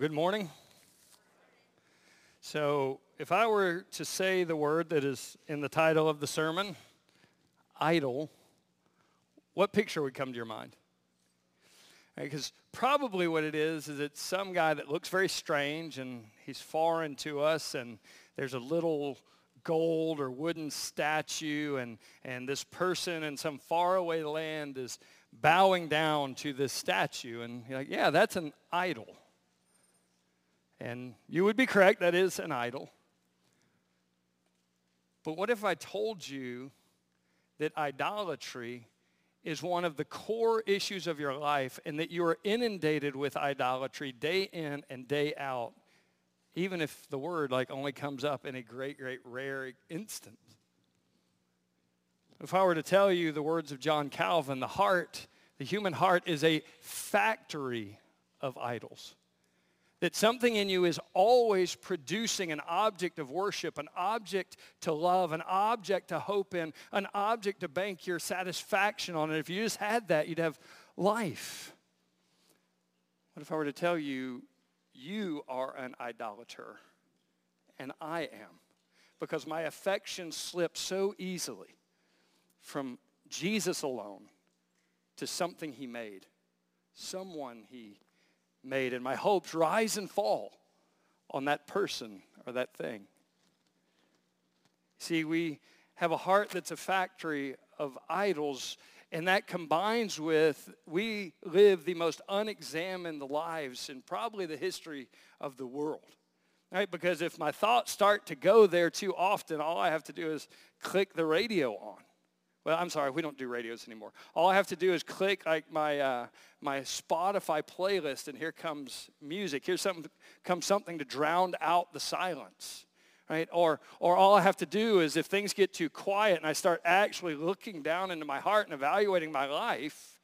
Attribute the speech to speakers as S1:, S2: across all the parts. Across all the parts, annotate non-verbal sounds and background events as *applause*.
S1: Good morning. So, if I were to say the word that is in the title of the sermon, idol, what picture would come to your mind? Because probably what it is is it's some guy that looks very strange and he's foreign to us and there's a little gold or wooden statue and, and this person in some faraway land is bowing down to this statue and you're like, yeah, that's an idol. And you would be correct, that is an idol. But what if I told you that idolatry is one of the core issues of your life and that you are inundated with idolatry day in and day out, even if the word like only comes up in a great, great rare instance? If I were to tell you the words of John Calvin, the heart, the human heart is a factory of idols that something in you is always producing an object of worship, an object to love, an object to hope in, an object to bank your satisfaction on. And if you just had that, you'd have life. What if I were to tell you, you are an idolater and I am? Because my affections slip so easily from Jesus alone to something he made, someone he made, and my hopes rise and fall on that person or that thing. See, we have a heart that's a factory of idols, and that combines with we live the most unexamined lives in probably the history of the world. Right? Because if my thoughts start to go there too often, all I have to do is click the radio on. Well, I'm sorry, we don't do radios anymore. All I have to do is click like my uh, my Spotify playlist, and here comes music. Here's something comes something to drown out the silence, right? Or or all I have to do is if things get too quiet and I start actually looking down into my heart and evaluating my life,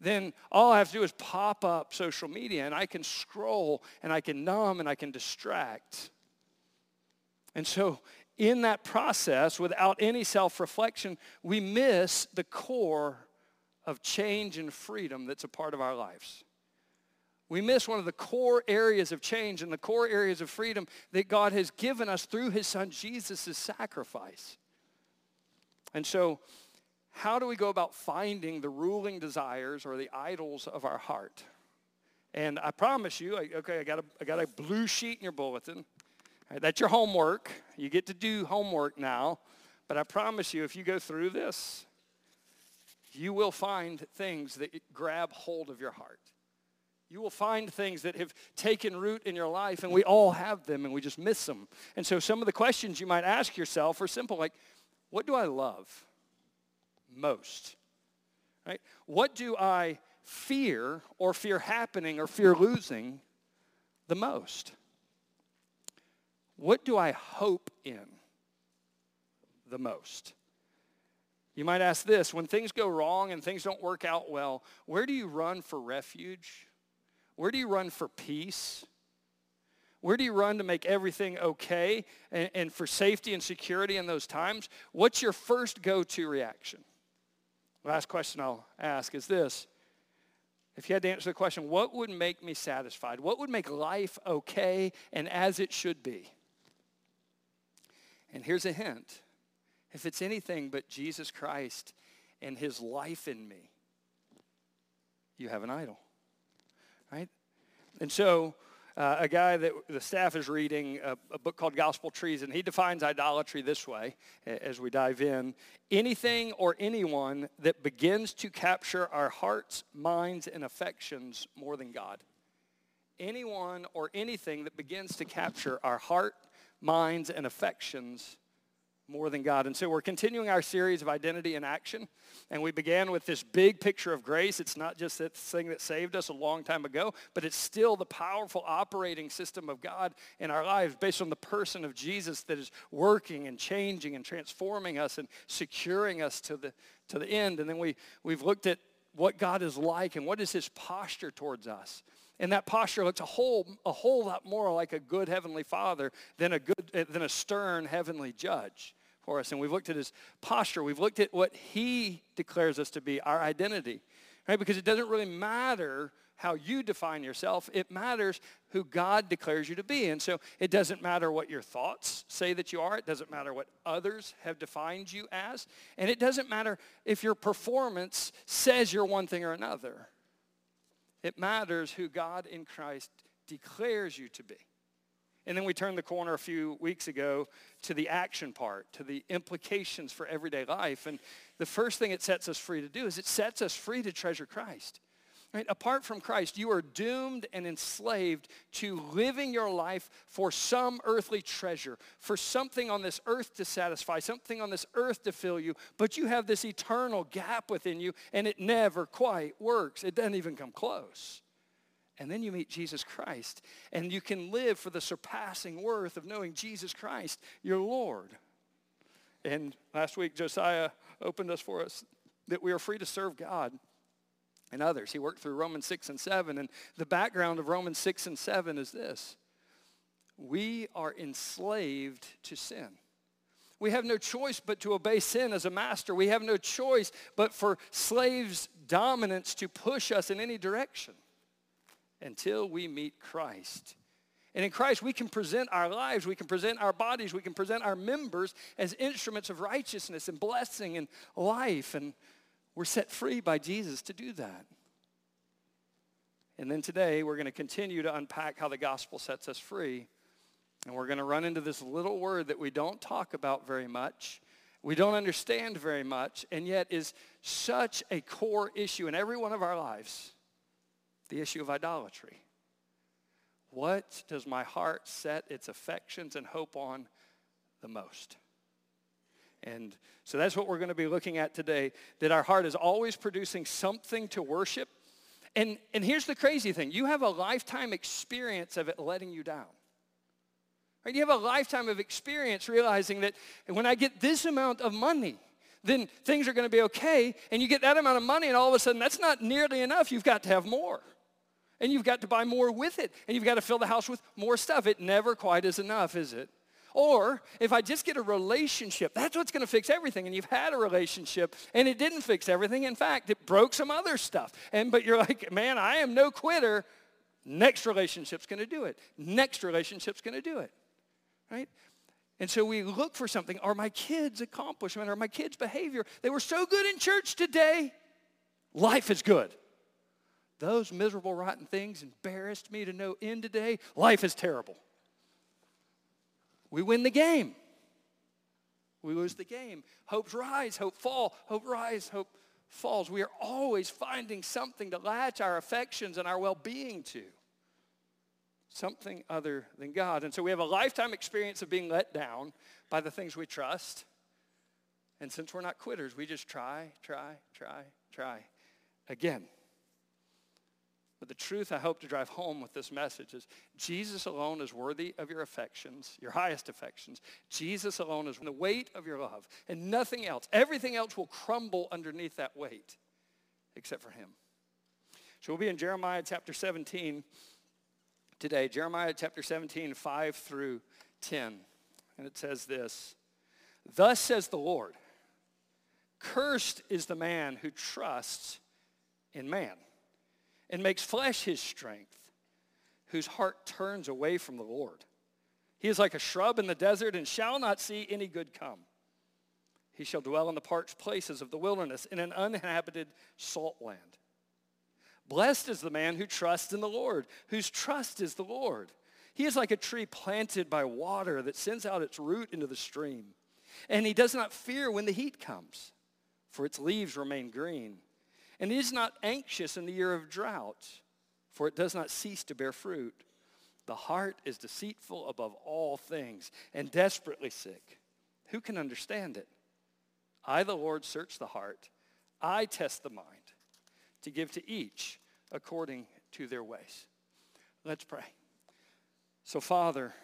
S1: then all I have to do is pop up social media, and I can scroll, and I can numb, and I can distract. And so in that process, without any self-reflection, we miss the core of change and freedom that's a part of our lives. We miss one of the core areas of change and the core areas of freedom that God has given us through his son Jesus' sacrifice. And so, how do we go about finding the ruling desires or the idols of our heart? And I promise you, okay, I got a, I got a blue sheet in your bulletin. Right, that's your homework. You get to do homework now. But I promise you, if you go through this, you will find things that grab hold of your heart. You will find things that have taken root in your life, and we all have them, and we just miss them. And so some of the questions you might ask yourself are simple, like, what do I love most? Right? What do I fear or fear happening or fear losing the most? What do I hope in the most? You might ask this, when things go wrong and things don't work out well, where do you run for refuge? Where do you run for peace? Where do you run to make everything okay and, and for safety and security in those times? What's your first go-to reaction? Last question I'll ask is this. If you had to answer the question, what would make me satisfied? What would make life okay and as it should be? And here's a hint. If it's anything but Jesus Christ and his life in me, you have an idol. Right? And so uh, a guy that the staff is reading a, a, book called Gospel Treason, and he defines idolatry this way as we dive in. Anything or anyone that begins to capture our hearts, minds, and affections more than God. Anyone or anything that begins to capture our heart, minds, and affections more than God. And so we're continuing our series of identity and action. And we began with this big picture of grace. It's not just that thing that saved us a long time ago, but it's still the powerful operating system of God in our lives based on the person of Jesus that is working and changing and transforming us and securing us to the, to the end. And then we, we've looked at what God is like and what is his posture towards us. And that posture looks a whole, a whole lot more like a good heavenly father than a, good, eh, than a stern heavenly judge for us. And we've looked at his posture. We've looked at what he declares us to be, our identity. Right? Because it doesn't really matter how you define yourself. It matters who God declares you to be. And so it doesn't matter what your thoughts say that you are. It doesn't matter what others have defined you as. And it doesn't matter if your performance says you're one thing or another. It matters who God in Christ declares you to be. And then we turned the corner a few weeks ago to the action part, to the implications for everyday life. And the first thing it sets us free to do is it sets us free to treasure Christ. Right? Apart from Christ, you are doomed and enslaved to living your life for some earthly treasure, for something on this earth to satisfy, something on this earth to fill you, but you have this eternal gap within you and it never quite works. It doesn't even come close. And then you meet Jesus Christ and you can live for the surpassing worth of knowing Jesus Christ, your Lord. And last week, Josiah opened us for us that we are free to serve God and others. He worked through Romans 6 and 7. And the background of Romans 6 and 7 is this. We are enslaved to sin. We have no choice but to obey sin as a master. We have no choice but for slaves' dominance to push us in any direction until we meet Christ. And in Christ, we can present our lives, we can present our bodies, we can present our members as instruments of righteousness and blessing and life. And we're set free by Jesus to do that. And then today, we're going to continue to unpack how the gospel sets us free. And we're going to run into this little word that we don't talk about very much, we don't understand very much, and yet is such a core issue in every one of our lives the issue of idolatry. What does my heart set its affections and hope on the most? And so that's what we're going to be looking at today, that our heart is always producing something to worship. And, and here's the crazy thing. You have a lifetime experience of it letting you down. Right? You have a lifetime of experience realizing that when I get this amount of money, then things are going to be okay. And you get that amount of money and all of a sudden that's not nearly enough. You've got to have more. And you've got to buy more with it. And you've got to fill the house with more stuff. It never quite is enough, is it? Or if I just get a relationship, that's what's going to fix everything. And you've had a relationship and it didn't fix everything. In fact, it broke some other stuff. And but you're *laughs* like, man, I am no quitter. Next relationship's going to do it. Next relationship's going to do it. Right? And so we look for something. Are my kids' accomplishment or my kids' behavior? They were so good in church today. Life is good. Those miserable, rotten things embarrassed me to no end today. Life is terrible we win the game. We lose the game. Hopes rise, hope fall, hope rise, hope falls. We are always finding something to latch our affections and our well-being to. Something other than God. And so we have a lifetime experience of being let down by the things we trust. And since we're not quitters, we just try, try, try, try again. But the truth I hope to drive home with this message is Jesus alone is worthy of your affections, your highest affections. Jesus alone is the weight of your love and nothing else. Everything else will crumble underneath that weight except for him. So we'll be in Jeremiah chapter 17 today. Jeremiah chapter 17, 5 through 10. And it says this, Thus says the Lord, cursed is the man who trusts in man and makes flesh his strength, whose heart turns away from the Lord. He is like a shrub in the desert and shall not see any good come. He shall dwell in the parched places of the wilderness, in an uninhabited salt land. Blessed is the man who trusts in the Lord, whose trust is the Lord. He is like a tree planted by water that sends out its root into the stream. And he does not fear when the heat comes, for its leaves remain green. And is not anxious in the year of drought, for it does not cease to bear fruit. The heart is deceitful above all things and desperately sick. Who can understand it? I, the Lord, search the heart. I test the mind to give to each according to their ways. Let's pray. So, Father,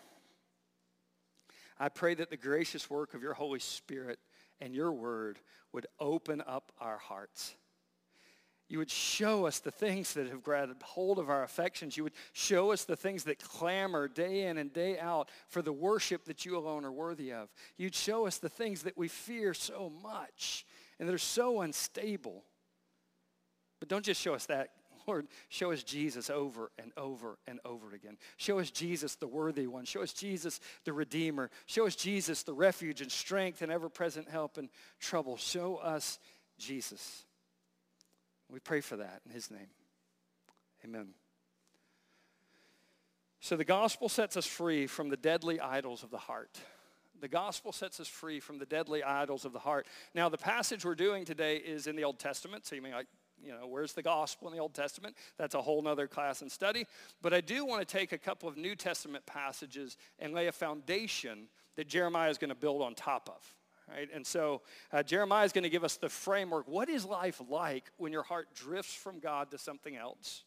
S1: I pray that the gracious work of your Holy Spirit and your word would open up our hearts you would show us the things that have grabbed hold of our affections. You would show us the things that clamor day in and day out for the worship that you alone are worthy of. You'd show us the things that we fear so much and that are so unstable. But don't just show us that. *laughs* Lord, show us Jesus over and over and over again. Show us Jesus, the worthy one. Show us Jesus, the Redeemer. Show us Jesus, the refuge and strength and ever-present help in trouble. Show us Jesus. We pray for that in his name. Amen. So the gospel sets us free from the deadly idols of the heart. The gospel sets us free from the deadly idols of the heart. Now, the passage we're doing today is in the Old Testament. So you may like, you know, where's the gospel in the Old Testament? That's a whole nother class and study. But I do want to take a couple of New Testament passages and lay a foundation that Jeremiah is going to build on top of. Right? And so uh, Jeremiah is going to give us the framework. What is life like when your heart drifts from God to something else?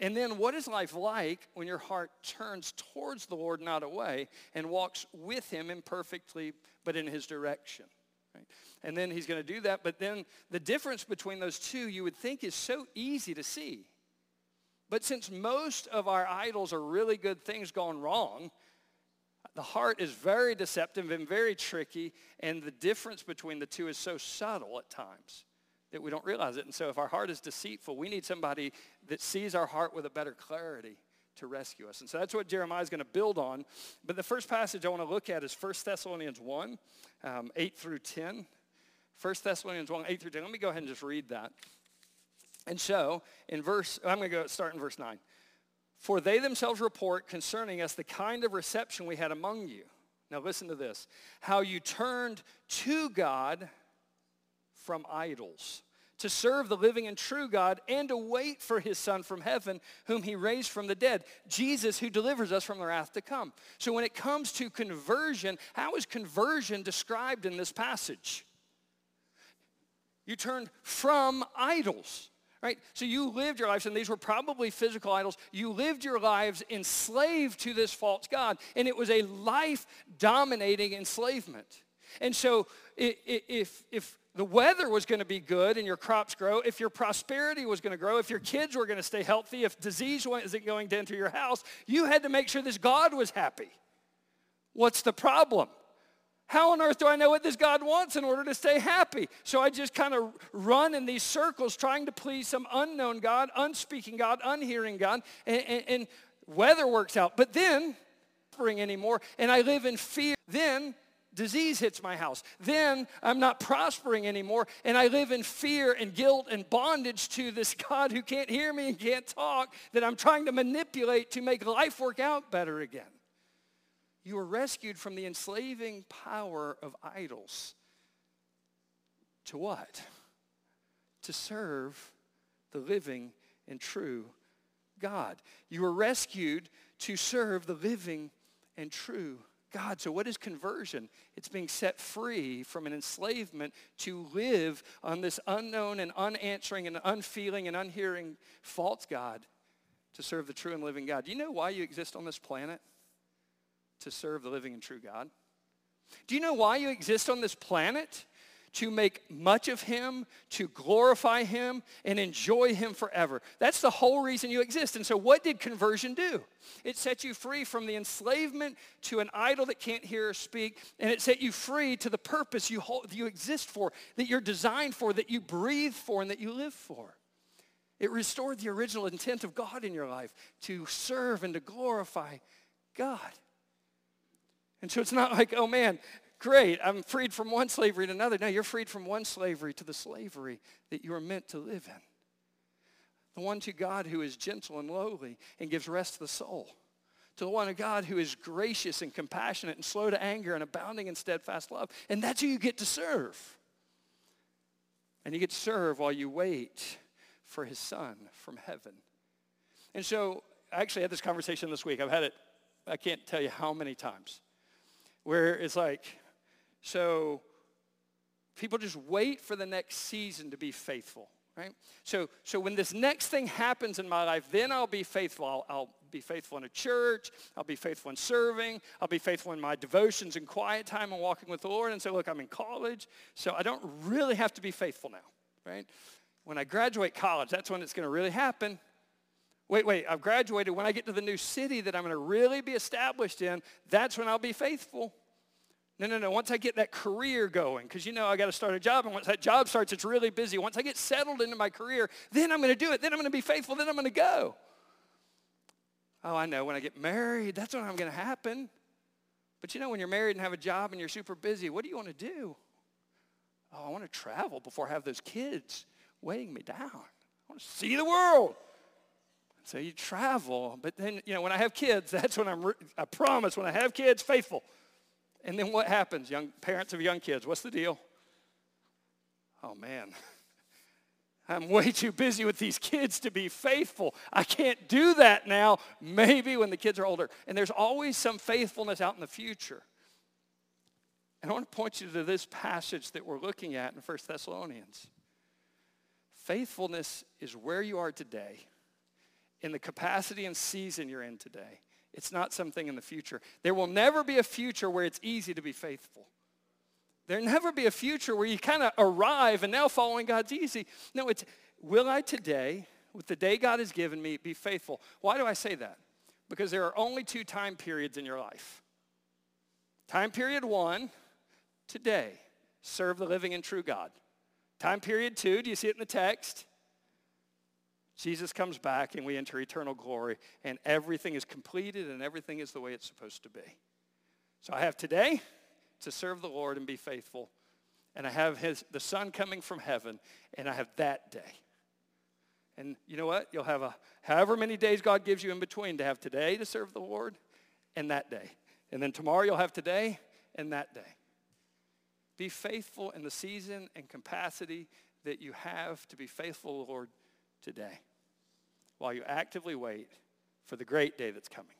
S1: And then what is life like when your heart turns towards the Lord, not away, and walks with him imperfectly, but in his direction? Right? And then he's going to do that. But then the difference between those two, you would think, is so easy to see. But since most of our idols are really good things gone wrong, the heart is very deceptive and very tricky, and the difference between the two is so subtle at times that we don't realize it. And so if our heart is deceitful, we need somebody that sees our heart with a better clarity to rescue us. And so that's what Jeremiah is going to build on. But the first passage I want to look at is 1 Thessalonians 1, um, 8 through 10. 1 Thessalonians 1, 8 through 10. Let me go ahead and just read that. And so, in verse, I'm going to go start in verse 9. For they themselves report concerning us the kind of reception we had among you. Now listen to this. How you turned to God from idols, to serve the living and true God, and to wait for his Son from heaven, whom he raised from the dead, Jesus, who delivers us from the wrath to come. So when it comes to conversion, how is conversion described in this passage? You turned from idols. Right? So you lived your lives, and these were probably physical idols. You lived your lives enslaved to this false God, and it was a life dominating enslavement. And so if, if the weather was going to be good and your crops grow, if your prosperity was going to grow, if your kids were going to stay healthy, if disease wasn't going to enter your house, you had to make sure this God was happy. What's the problem? How on earth do I know what this God wants in order to stay happy? So I just kind of run in these circles trying to please some unknown God, unspeaking God, unhearing God, and, and, and weather works out. But then, suffering anymore, and I live in fear. Then disease hits my house. Then I'm not prospering anymore, and I live in fear and guilt and bondage to this *laughs* God who can't hear me and can't talk that I'm trying to manipulate to make life work out better again. You were rescued from the enslaving power of idols. To what? To serve the living and true God. You were rescued to serve the living and true God. So, what is conversion? It's being set free from an enslavement to live on this unknown and unanswering and unfeeling and unhearing false God to serve the true and living God. Do you know why you exist on this planet? To serve the living and true God. Do you know why you exist on this planet? to make much of him, to glorify him, and enjoy him forever. That's the whole reason you exist. And so what did conversion do? It set you free from the enslavement to an idol that can't hear or speak, and it set you free to the purpose you, hold, you exist for, that you're designed for, that you breathe for, and that you live for. It restored the original intent of God in your life to serve and to glorify God. And so it's not like, oh man, great, I'm freed from one slavery to another. No, you're freed from one slavery to the slavery that you are meant to live in. The one to God who is gentle and lowly and gives rest to the soul. To the one of God who is gracious and compassionate and slow to anger and abounding in steadfast love. And that's who you get to serve. And you get to serve while you wait for his son from heaven. And so I actually had this conversation this week. I've had it, I can't tell you how many times, where it's like, so people just wait for the next season to be faithful, right? So, so when this next thing happens in my life, then I'll be faithful. I'll, I'll be faithful in a church. I'll be faithful in serving. I'll be faithful in my devotions and quiet time and walking with the Lord. And say, look, I'm in college, so I don't really have to be faithful now, right? When I graduate college, that's when it's going to really happen. Wait, wait, I've graduated. When I get to the new city that I'm going to really be established in, that's when I'll be faithful. No, no, no. Once I get that career going, because you know I got to start a job, and once that job starts, it's really busy. Once I get settled into my career, then I'm going to do it. Then I'm going to be faithful. Then I'm going to go. Oh, I know. When I get married, that's when I'm going to happen. But you know, when you're married and have a job and you're super busy, what do you want to do? Oh, I want to travel before I have those kids weighing me down. I want to see the world. So you travel, but then, you know, when I have kids, *laughs* that's when I'm, I promise, when I have kids, faithful. And then what happens, young parents of young kids? What's the deal? Oh, man. *laughs* I'm way too busy with these kids to be faithful. I can't do that now. Maybe when the kids are older. And there's always some faithfulness out in the future. And I want to point you to this passage that we're looking at in 1 Thessalonians. Faithfulness is where you are today, in the capacity and season you're in today. It's not something in the future. There will never be a future where it's easy to be faithful. There'll never be a future where you kind of arrive and now following God's easy. No, it's will I today, with the day God has given me, be faithful? Why do I say that? Because there are only two time periods in your life. Time period one, today, serve the living and true God. Time period two, do you see it in the text? Jesus comes back and we enter eternal glory and everything is completed and everything is the way it's supposed to be. So I have today to serve the Lord and be faithful. And I have his, the Son coming from heaven and I have that day. And you know what? You'll have a, however many days God gives you in between to have today to serve the Lord and that day. And then tomorrow you'll have today and that day. Be faithful in the season and capacity that you have to be faithful, Lord, today while you actively wait for the great day that's coming.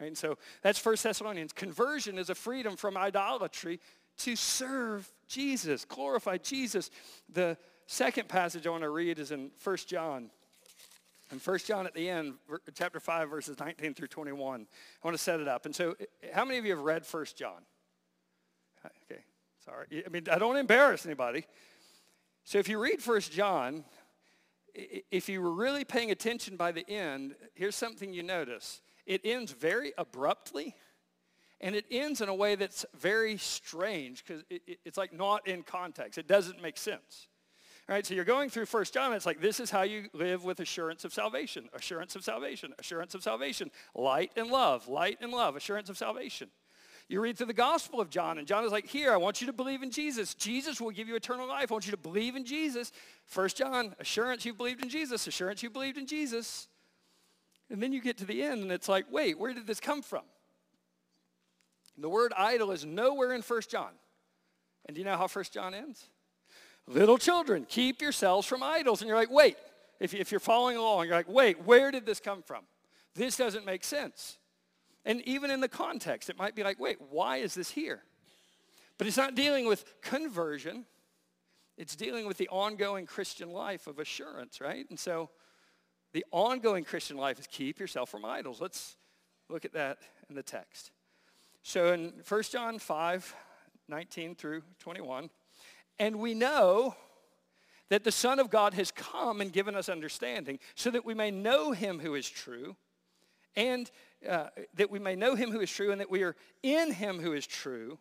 S1: Right? And so that's 1 Thessalonians. Conversion is a freedom from idolatry to serve Jesus, glorify Jesus. The second passage I want to read is in 1 John. In 1 John at the end, chapter 5, verses 19 through 21. I want to set it up. And so how many of you have read 1 John? Okay, sorry. I mean, I don't embarrass anybody. So if you read 1 John, if you were really paying attention by the end, here's something you notice. It ends very abruptly, and it ends in a way that's very strange because it, it, it's like not in context. It doesn't make sense. All right, so you're going through First John, it's like this is how you live with assurance of salvation, assurance of salvation, assurance of salvation, light and love, light and love, assurance of salvation. You read through the Gospel of John, and John is like, Here, I want you to believe in Jesus. Jesus will give you eternal life. I want you to believe in Jesus. First John, assurance you believed in Jesus, assurance you believed in Jesus. And then you get to the end, and it's like, Wait, where did this come from? The word idol is nowhere in First John. And do you know how First John ends? Little children, keep yourselves from idols. And you're like, wait, if, if you're following along, you're like, wait, where did this come from? This doesn't make sense. And even in the context, it might be like, wait, why is this here? But it's not dealing with conversion. It's dealing with the ongoing Christian life of assurance, right? And so the ongoing Christian life is keep yourself from idols. Let's look at that in the text. So in 1 John 5, 19 through 21, and we know that the Son of God has come and given us understanding so that we may know him who is true and uh, that we may know him who is true and that we are in him who is true,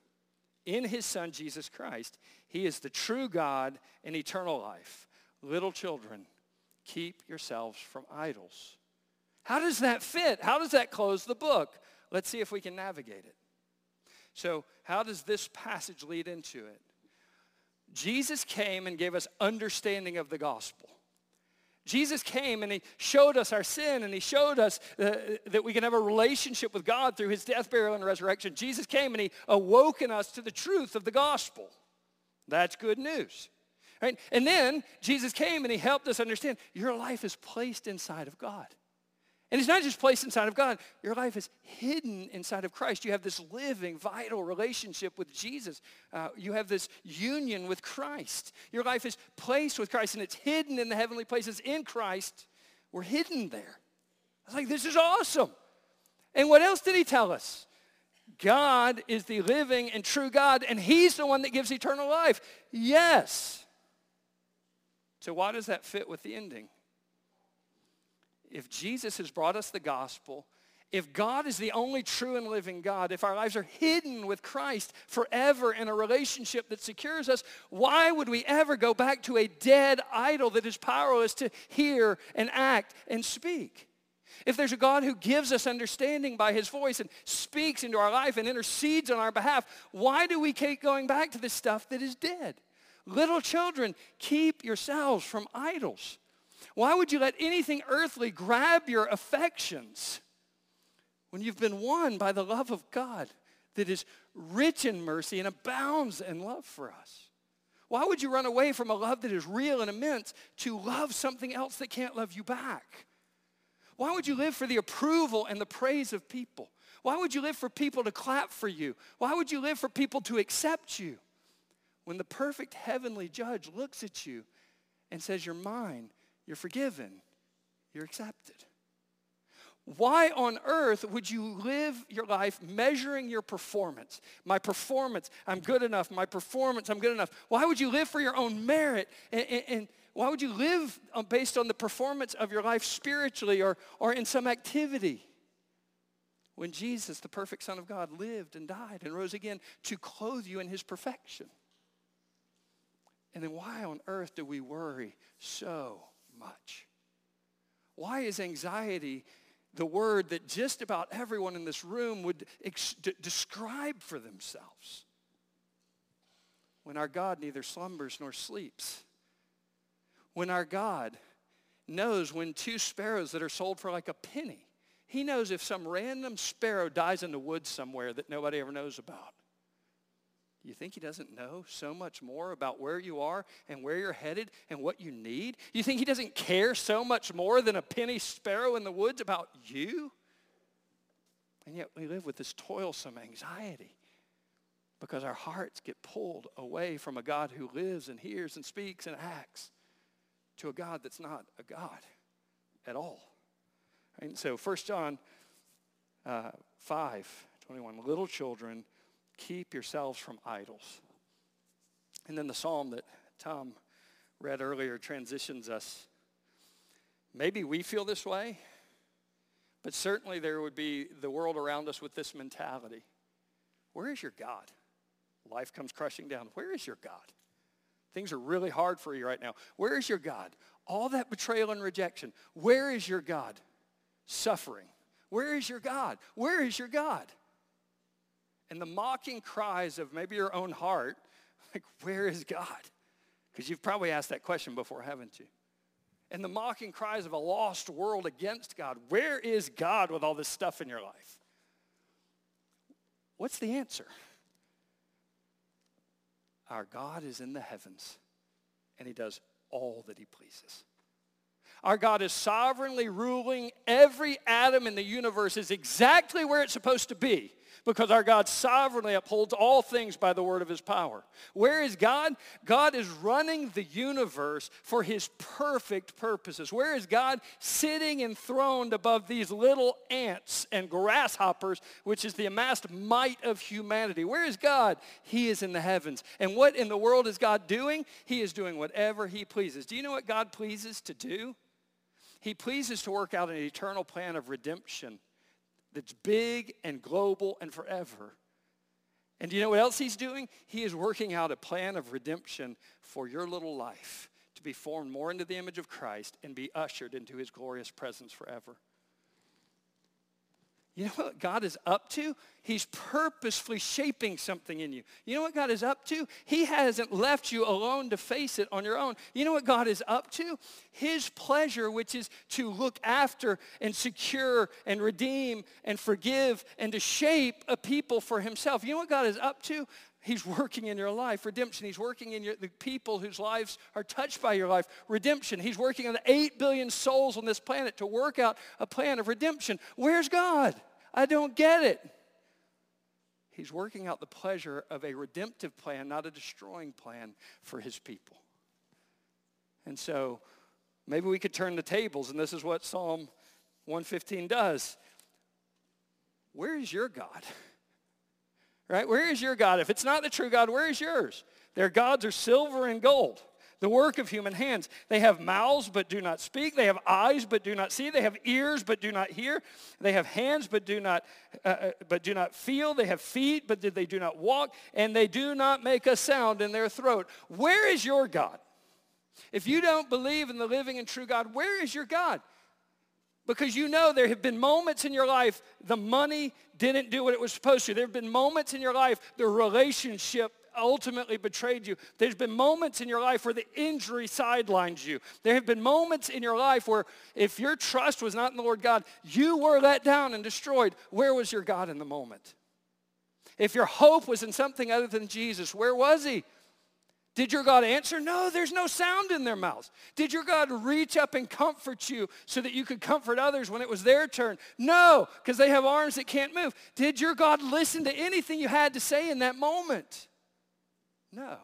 S1: in his son Jesus Christ. He is the true God and eternal life. Little children, keep yourselves from idols. How does that fit? How does that close the book? Let's see if we can navigate it. So, how does this passage lead into it? Jesus came and gave us understanding of the gospel. Jesus came and he showed us our sin and he showed us uh, that we can have a relationship with God through his death, burial, and resurrection. Jesus came and he awoken us to the truth of the gospel. That's good news. Right? And then Jesus came and he helped us understand your life is placed inside of God. And it's not just placed inside of God, your life is hidden inside of Christ. You have this living, vital relationship with Jesus. Uh, you have this union with Christ. Your life is placed with Christ and it's hidden in the heavenly places in Christ. We're hidden there. I was like, this is awesome. And what else did he tell us? God is the living and true God, and he's the one that gives eternal life. Yes. So why does that fit with the ending? If Jesus has brought us the gospel If God is the only true and living God, if our lives are hidden with Christ forever in a relationship that secures us, why would we ever go back to a dead idol that is powerless to hear and act and speak? If there's a God who gives us understanding by his voice and speaks into our life and intercedes on our behalf, why do we keep going back to the stuff that is dead? Little children, keep yourselves from idols. Why would you let anything earthly grab your affections? when you've been won by the love of God that is rich in mercy and abounds in love for us? Why would you run away from a love that is real and immense to love something else that can't love you back? Why would you live for the approval and the praise of people? Why would you live for people to clap for you? Why would you live for people to accept you? When the perfect heavenly judge looks at you and says, You're mine, you're forgiven, you're accepted. Why on earth would you live your life measuring your performance? My performance, I'm good enough. My performance, I'm good enough. Why would you live for your own merit? And, and, and why would you live um, based on the performance of your life spiritually or, or in some activity? When Jesus, the perfect Son of God, lived and died and rose again to clothe you in his perfection. And then why on earth do we worry so much? Why is anxiety the word that just about everyone in this room would ex- d- describe for themselves. When our God neither slumbers nor sleeps. When our God knows when two sparrows that are sold for like a penny, he knows if some random sparrow dies in the woods somewhere that nobody ever knows about. You think he doesn't know so much more about where you are and where you're headed and what you need? You think he doesn't care so much more than a penny sparrow in the woods about you? And yet we live with this toilsome anxiety because our hearts get pulled away from a God who lives and hears and speaks and acts to a God that's not a God at all. And so 1 John uh, 5, 21, little children, Keep yourselves from idols. And then the psalm that Tom read earlier transitions us. Maybe we feel this way, but certainly there would be the world around us with this mentality. Where is your God? Life comes crushing down. Where is your God? Things are really hard for you right now. Where is your God? All that betrayal and rejection. Where is your God? Suffering. Where is your God? Where is your God? And the mocking cries of maybe your own heart, *laughs* like, where is God? Because you've probably asked that question before, haven't you? And the mocking cries of a lost world against God. Where is God with all this stuff in your life? What's the answer? Our God is in the heavens, and he does all that he pleases. Our God is sovereignly ruling. Every atom in the universe is exactly where it's supposed to be because our God sovereignly upholds all things by the word of his power. Where is God? God is running the universe for his perfect purposes. Where is God? Sitting enthroned above these little ants and grasshoppers, which is the amassed might of humanity. Where is God? He is in the heavens. And what in the world is God doing? He is doing whatever he pleases. Do you know what God pleases to do? He pleases to work out an eternal plan of redemption that's big and global and forever. And do you know what else he's doing? He is working out a plan of redemption for your little life to be formed more into the image of Christ and be ushered into his glorious presence forever. You know what God is up to? He's purposefully shaping something in you. You know what God is up to? He hasn't left you alone to face it on your own. You know what God is up to? His pleasure, which is to look after and secure and redeem and forgive and to shape a people for himself. You know what God is up to? He's working in your life, redemption. He's working in your, the people whose lives are touched by your life, redemption. He's working on the 8 billion souls on this planet to work out a plan of redemption. Where's God? I don't get it. He's working out the pleasure of a redemptive plan, not a destroying plan for his people. And so maybe we could turn the tables, and this is what Psalm 115 does. Where is your God? Right? Where is your God? If it's not the true God, where is yours? Their gods are silver and gold. The work of human hands. They have mouths but do not speak. They have eyes but do not see. They have ears but do not hear. They have hands but do not uh, uh but do not feel. They have feet but they do not walk, and they do not make a sound in their throat. Where is your God? If you don't believe in the living and true God, where is your God? Because you know there have been moments in your life the money didn't do what it was supposed to. There have been moments in your life the relationship ultimately betrayed you. There's been moments in your life where the injury sidelines you. There have been moments in your life where if your trust was not in the Lord God, you were let down and destroyed. Where was your God in the moment? If your hope was in something other than Jesus, where was he? Did your God answer? No, there's no sound in their mouths. Did your God reach up and comfort you so that you could comfort others when it was their turn? No, because they have arms that can't move. Did your God listen to anything you had to say in that moment? No,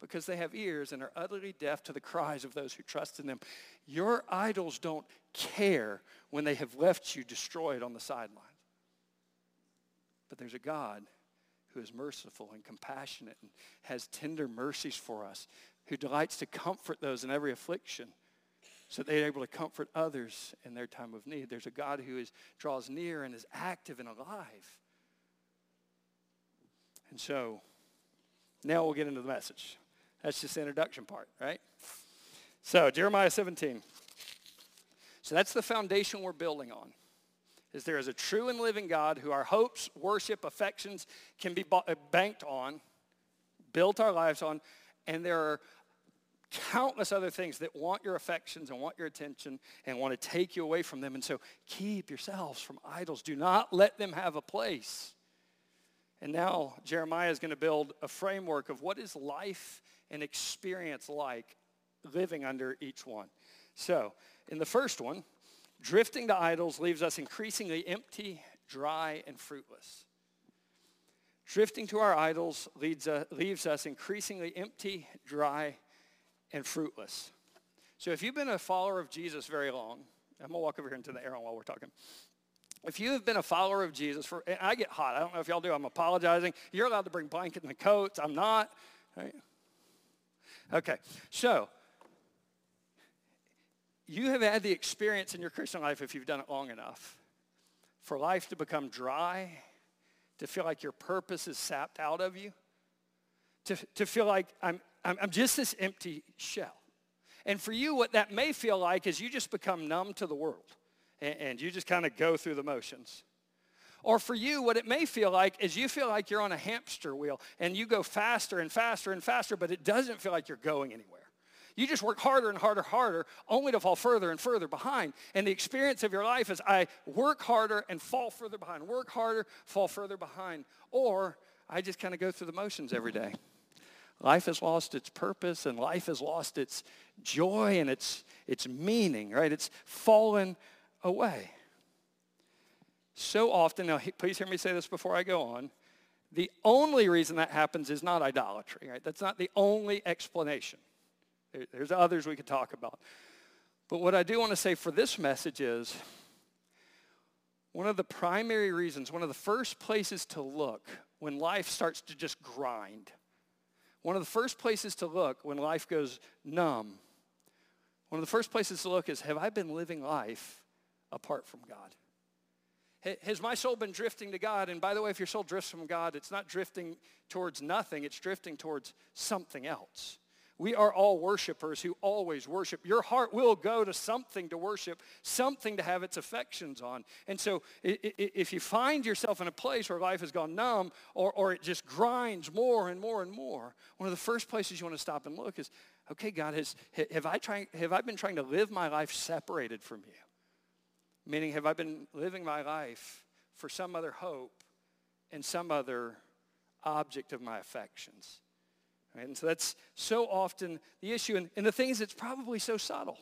S1: because they have ears and are utterly deaf to the cries of those who trust in them. Your idols don't care when they have left you destroyed on the sidelines. But there's a God who is merciful and compassionate and has tender mercies for us, who delights to comfort those in every affliction so that they're able to comfort others in their time of need. There's a God who is, draws near and is active and alive. And so, now we'll get into the message. That's just the introduction part, right? So, Jeremiah 17. So that's the foundation we're building on. Is there is a true and living God who our hopes, worship, affections can be uh, banked on, built our lives on, and there are countless other things that want your affections and want your attention and want to take you away from them. And so keep yourselves from idols. Do not let them have a place. And now Jeremiah is going to build a framework of what is life and experience like living under each one. So, in the first one, drifting to idols leaves us increasingly empty, dry, and fruitless. Drifting to our idols leads, uh, leaves us increasingly empty, dry, and fruitless. So if you've been a follower of Jesus very long, I'm going to walk over here into the air while we're talking if you have been a follower of Jesus, for, I get hot. I don't know if y'all do. I'm apologizing. You're allowed to bring blankets and coats. I'm not. Right? Okay, so you have had the experience in your Christian life, if you've done it long enough, for life to become dry, to feel like your purpose is sapped out of you, to, to feel like I'm, I'm, I'm just this empty shell. And for you, what that may feel like is you just become numb to the world and, and you just kind of go through the motions. Or for you, what it may feel like is you feel like you're on a hamster wheel and you go faster and faster and faster, but it doesn't feel like you're going anywhere. You just work harder and harder, harder, only to fall further and further behind. And the experience of your life is I work harder and fall further behind, work harder, fall further behind. Or I just kind of go through the motions every day. Life has lost its purpose and life has lost its joy and its, its meaning, right? It's fallen away. So often, now please hear me say this before I go on, the only reason that happens is not idolatry, right? That's not the only explanation. There's others we could talk about. But what I do want to say for this message is one of the primary reasons, one of the first places to look when life starts to just grind, one of the first places to look when life goes numb, one of the first places to look is have I been living life apart from God? Has my soul been drifting to God? And by the way, if your soul drifts from God, it's not drifting towards nothing, it's drifting towards something else. We are all worshipers who always worship. Your heart will go to something to worship, something to have its affections on. And so if you find yourself in a place where life has gone numb or, or it just grinds more and more and more, one of the first places you want to stop and look is, okay, God, has, have, I trying, have I been trying to live my life separated from you? Meaning, have I been living my life for some other hope and some other object of my affections? Right? And so that's so often the issue. And, and the thing is, it's probably so subtle.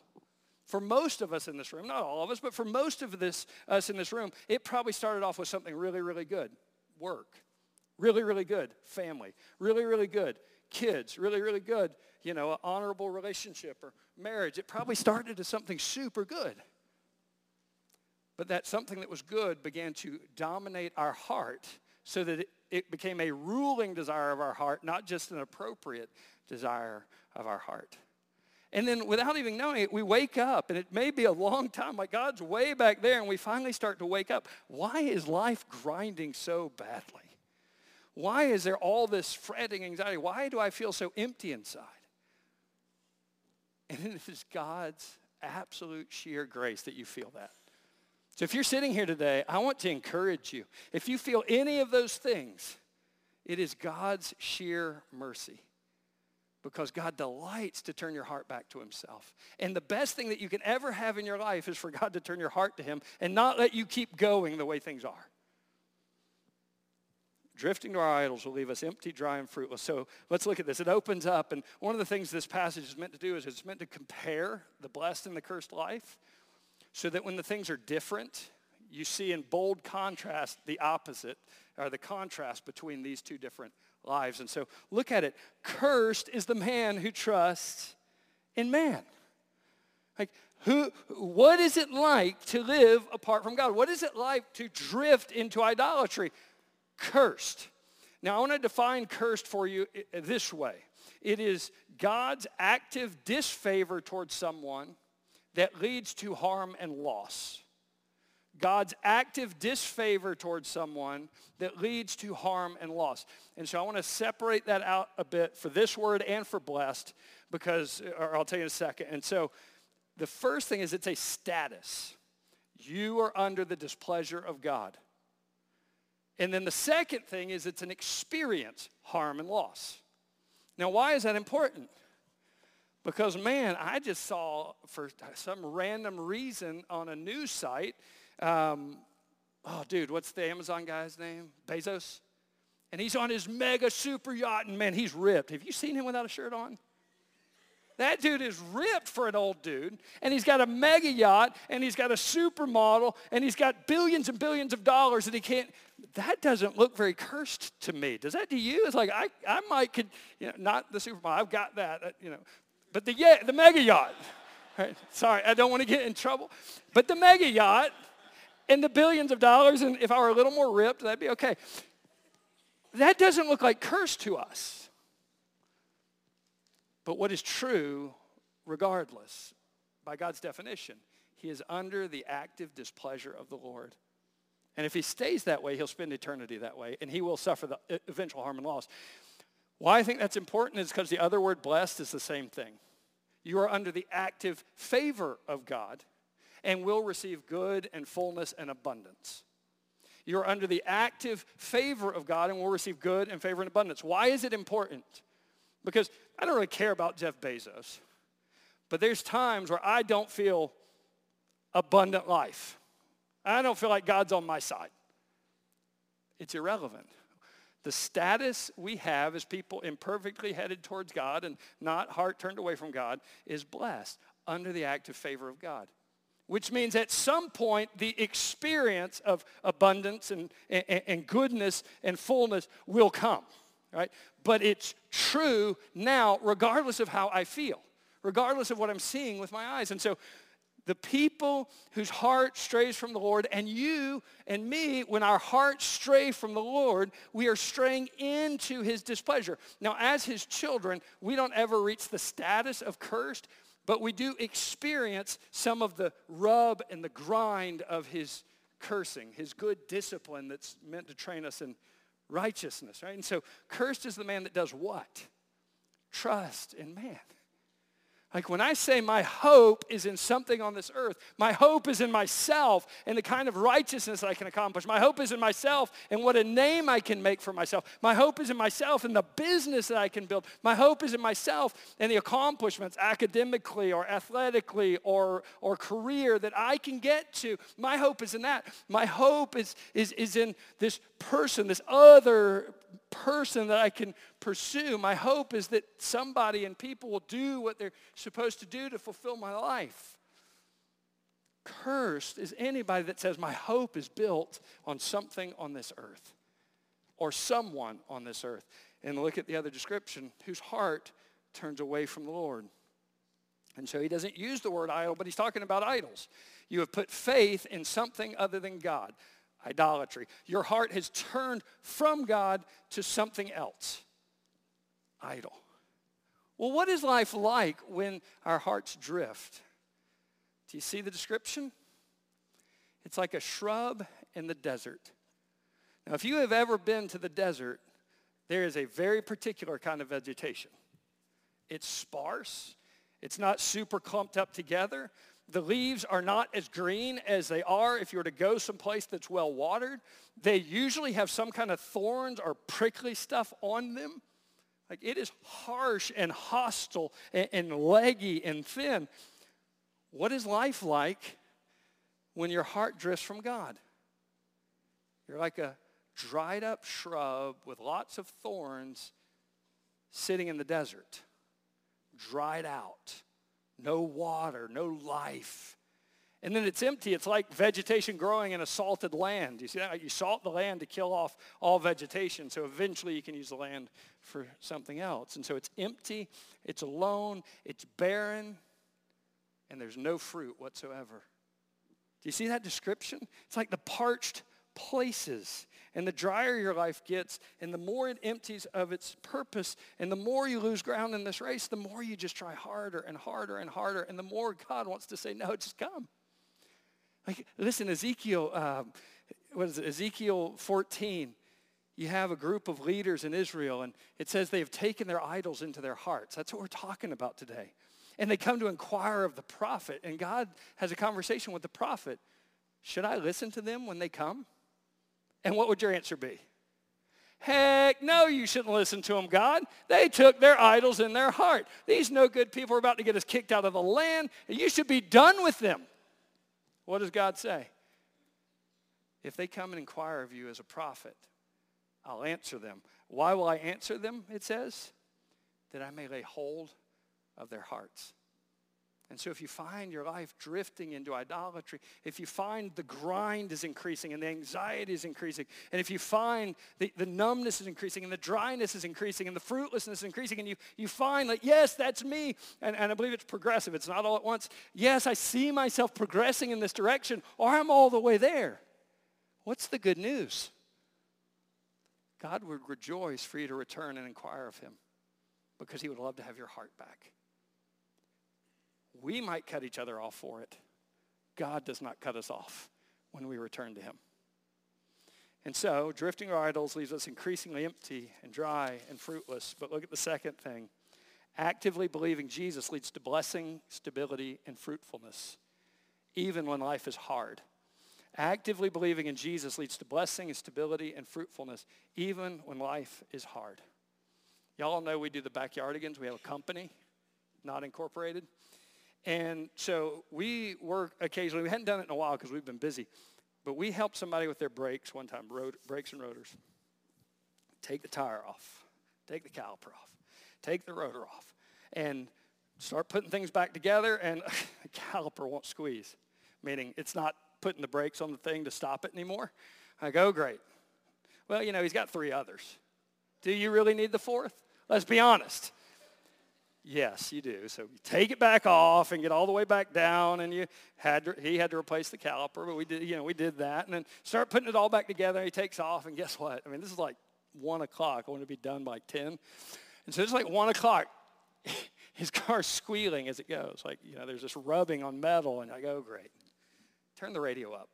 S1: For most of us in this room, not all of us, but for most of this, us in this room, it probably started off with something really, really good. Work. Really, really good. Family. Really, really good. Kids. Really, really good. You know, an honorable relationship or marriage. It probably started as something super good. But that something that was good began to dominate our heart so that it, became a ruling desire of our heart, not just an appropriate desire of our heart. And then without even knowing it, we wake up, and it may be a long time, like God's way back there, and we finally start to wake up. Why is life grinding so badly? Why is there all this fretting anxiety? Why do I feel so empty inside? And *laughs* it is God's absolute sheer grace that you feel that. So if you're sitting here today, I want to encourage you. If you feel any of those things, it is God's sheer mercy because God delights to turn your heart back to himself. And the best thing that you can ever have in your life is for God to turn your heart to him and not let you keep going the way things are. Drifting to our idols will leave us empty, dry, and fruitless. So let's look at this. It opens up, and one of the things this passage is meant to do is it's meant to compare the blessed and the cursed life so that when the things are different, you see in bold contrast the opposite, or the contrast between these two different lives. And so look at it. Cursed is the man who trusts in man. Like, who, what is it like to live apart from God? What is it like to drift into idolatry? Cursed. Now, I want to define cursed for you this way it is God's active disfavor towards someone that leads to harm and loss. God's active disfavor towards someone that leads to harm and loss. And so I want to separate that out a bit for this word and for blessed because, or I'll tell you in a second. And so the first thing is it's a status. You are under the displeasure of God. And then the second thing is it's an experience, harm and loss. Now, why is that important? Because, man, I just saw for some random reason on a news site um, oh, dude, what's the Amazon guy's name? Bezos? And he's on his mega super yacht, and man, he's ripped. Have you seen him without a shirt on? That dude is ripped for an old dude, and he's got a mega yacht, and he's got a supermodel, and he's got billions and billions of dollars, and he can't. That doesn't look very cursed to me. Does that to you? It's like I, I might could, you know, not the supermodel. I've got that, uh, you know, but the yeah, the mega yacht. Right? Sorry, I don't want to get in trouble, but the mega yacht and the billions of dollars, and if I were a little more ripped, that'd be okay. That doesn't look like curse to us. But what is true, regardless, by God's definition, he is under the active displeasure of the Lord. And if he stays that way, he'll spend eternity that way, and he will suffer the eventual harm and loss. Why I think that's important is because the other word blessed is the same thing. You are under the active favor of God and will receive good and fullness and abundance. You're under the active favor of God and will receive good and favor and abundance. Why is it important? Because I don't really care about Jeff Bezos, but there's times where I don't feel abundant life. I don't feel like God's on my side. It's irrelevant. The status we have as people imperfectly headed towards God and not heart turned away from God is blessed under the active favor of God which means at some point the experience of abundance and, and, and, goodness and fullness will come, right? But it's true now regardless of how I feel, regardless of what I'm seeing with my eyes. And so the people whose heart strays from the Lord, and you and me, when our hearts stray from the Lord, we are straying into his displeasure. Now, as his children, we don't ever reach the status of cursed, but we do experience some of the rub and the grind of his cursing, his good discipline that's meant to train us in righteousness, right? And so cursed is the man that does what? Trust in man. Like when I say my hope is in something on this earth, my hope is in myself and the kind of righteousness I can accomplish. My hope is in myself and what a name I can make for myself. My hope is in myself and the business that I can build. My hope is in myself and the accomplishments academically or athletically or, or career that I can get to. My hope is in that. My hope is, is, is in this person, this other person that I can pursue. My hope is that somebody and people will do what they're supposed to do to fulfill my life. Cursed is anybody that says, My hope is built on something on this earth or someone on this earth. And look at the other description whose heart turns away from the Lord. And so he doesn't use the word idol, but he's talking about idols. You have put faith in something other than God idolatry. Your heart has turned from God to something else. Idol. Well, what is life like when our hearts drift? Do you see the description? It's like a shrub in the desert. Now, if you have ever been to the desert, there is a very particular kind of vegetation. It's sparse. It's not super clumped up together. The leaves are not as green as they are if you were to go someplace that's well watered. They usually have some kind of thorns or prickly stuff on them. Like it is harsh and hostile and, and leggy and thin. What is life like when your heart drifts from God? You're like a dried up shrub with lots of thorns sitting in the desert, dried out, no water, no life. And then it's empty. It's like vegetation growing in a salted land. You see that? You salt the land to kill off all vegetation. So eventually you can use the land for something else. And so it's empty, it's alone, it's barren, and there's no fruit whatsoever. Do you see that description? It's like the parched places. And the drier your life gets, and the more it empties of its purpose, and the more you lose ground in this race, the more you just try harder and harder and harder, and the more God wants to say, no, just come. Like, listen, Ezekiel, um, what is it, Ezekiel 14, you have a group of leaders in Israel, and it says they have taken their idols into their hearts. That's what we're talking about today. And they come to inquire of the prophet, and God has a conversation with the prophet. Should I listen to them when they come? And what would your answer be? Heck no, you shouldn't listen to them, God. They took their idols in their heart. These no good people are about to get us kicked out of the land. And you should be done with them. What does God say? If they come and inquire of you as a prophet, I'll answer them. Why will I answer them, it says? That I may lay hold of their hearts. And so if you find your life drifting into idolatry, if you find the grind is increasing and the anxiety is increasing, and if you find the, the numbness is increasing and the dryness is increasing and the fruitlessness is increasing, and you, you find that, yes, that's me, and, and I believe it's progressive, it's not all at once. Yes, I see myself progressing in this direction, or I'm all the way there. What's the good news? God would rejoice for you to return and inquire of him because he would love to have your heart back. We might cut each other off for it. God does not cut us off when we return to him. And so, drifting our idols leaves us increasingly empty and dry and fruitless. But look at the second thing. Actively believing Jesus leads to blessing, stability, and fruitfulness, even when life is hard. Actively believing in Jesus leads to blessing and stability and fruitfulness, even when life is hard. Y'all know we do the backyardigans. We have a company, not incorporated. And so we work occasionally. We hadn't done it in a while because we've been busy. But we helped somebody with their brakes one time, road, brakes and rotors. Take the tire off. Take the caliper off. Take the rotor off. And start putting things back together and *laughs* the caliper won't squeeze. Meaning it's not putting the brakes on the thing to stop it anymore. I go, great. Well, you know, he's got three others. Do you really need the fourth? Let's be honest. Yes, you do. So you take it back off and get all the way back down, and you had to, he had to replace the caliper, but we did you know we did that, and then start putting it all back together. He takes off, and guess what? I mean, this is like one o'clock. I want to be done by ten, and so it's like one o'clock. *laughs* His car's squealing as it goes. Like you know, there's this rubbing on metal, and I go, great. Turn the radio up.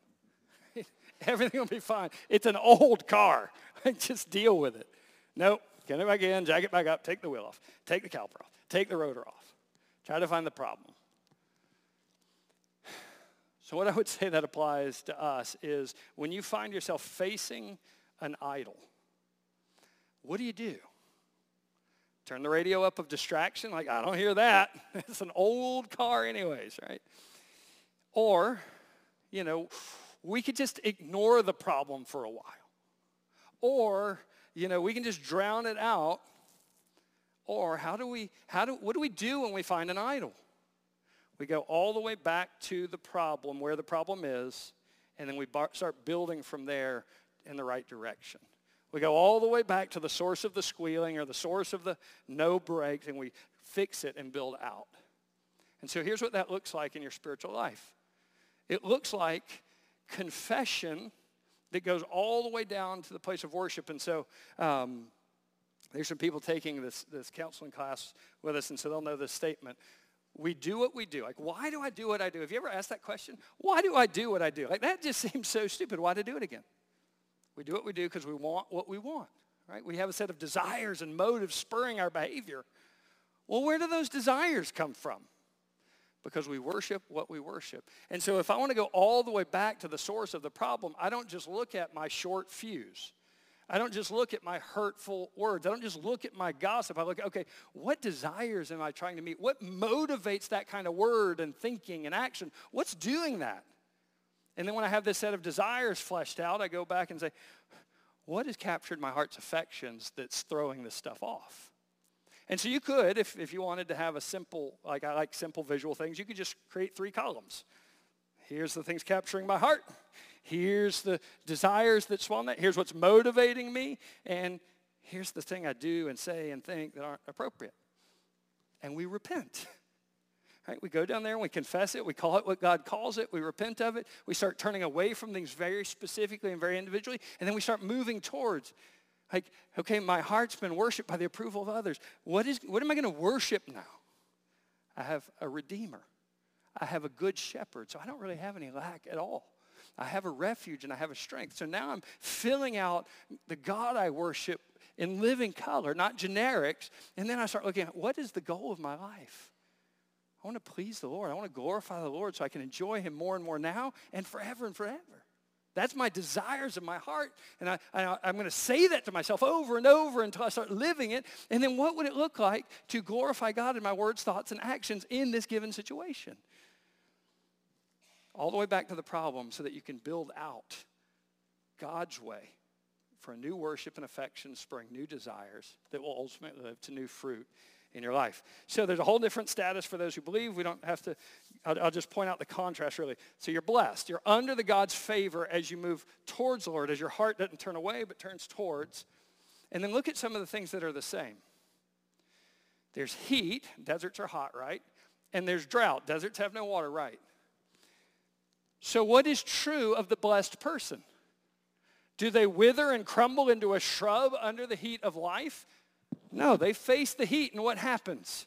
S1: *laughs* Everything will be fine. It's an old car. *laughs* Just deal with it. Nope. Get it back in, jack it back up, take the wheel off, take the caliper off. Take the rotor off. Try to find the problem. So, what I would *laughs* say that applies to us is when you find yourself facing an idol, what do you do? Turn the radio up of distraction, like, I don't hear that. *laughs* it's an old car, anyways, right? Or, you know, we could just ignore the problem for a while. Or, you know, we can just drown it out or how do we, how do, what do we do when we find an idol? We go all the way back to the problem, where the problem is, and then we bar- start building from there in the right direction. We go all the way back to the source of the squealing or the source of the no brakes, and we fix it and build out. And so here's what that looks like in your spiritual life. It looks like confession that goes all the way down to the place of worship. And so um, There's some people taking this, this counseling class with us, and so they'll know this statement. We do what we do. Like, why do I do what I do? Have you ever asked that question? Why do I do what I do? Like, that just *laughs* seems so stupid. Why to do it again? We do what we do because we want what we want, right? We have a set of desires and motives spurring our behavior. Well, where do those desires come from? Because we worship what we worship. And so if I want to go all the way back to the source of the problem, I don't just look at my short fuse. I don't just look at my hurtful words. I don't just look at my gossip. I look at, okay, what desires am I trying to meet? What motivates that kind of word and thinking and action? What's doing that? And then when I have this set of desires fleshed out, I go back and say, what has captured my heart's affections that's throwing this stuff off? And so you could, if, if you wanted to have a simple, like I like simple visual things, you could just create three columns. Here's the things capturing my heart. Here's the desires that spawn that. Here's what's motivating me. And here's the thing I do and say and think that aren't appropriate. And we repent. *laughs* Right? We go down there and we confess it. We call it what God calls it. We repent of it. We start turning away from things very specifically and very individually. And then we start moving towards, like, okay, my heart's been worshiped by the approval of others. What, is, what am I going to worship now? I have a redeemer. I have a good shepherd. So I don't really have any lack at all. I have a refuge and I have a strength. So now I'm filling out the God I worship in living color, not generics. And then I start looking at what is the goal of my life? I want to please the Lord. I want to glorify the Lord so I can enjoy him more and more now and forever and forever. That's my desires of my heart. And I, am going to say that to myself over and over until I start living it. And then what would it look like to glorify God in my words, thoughts, and actions in this given situation? All the way back to the problem so that you can build out God's way for a new worship and affection, spring new desires that will ultimately live to new fruit in your life. So there's a whole different status for those who believe. We don't have to, I'll, I'll, just point out the contrast really. So you're blessed. You're under the God's favor as you move towards the Lord, as your heart doesn't turn away but turns towards. And then look at some of the things that are the same. There's heat. Deserts are hot, right? And there's drought. Deserts have no water, right? So, what is true of the blessed person? Do they wither and crumble into a shrub under the heat of life? No, they face the heat, and what happens?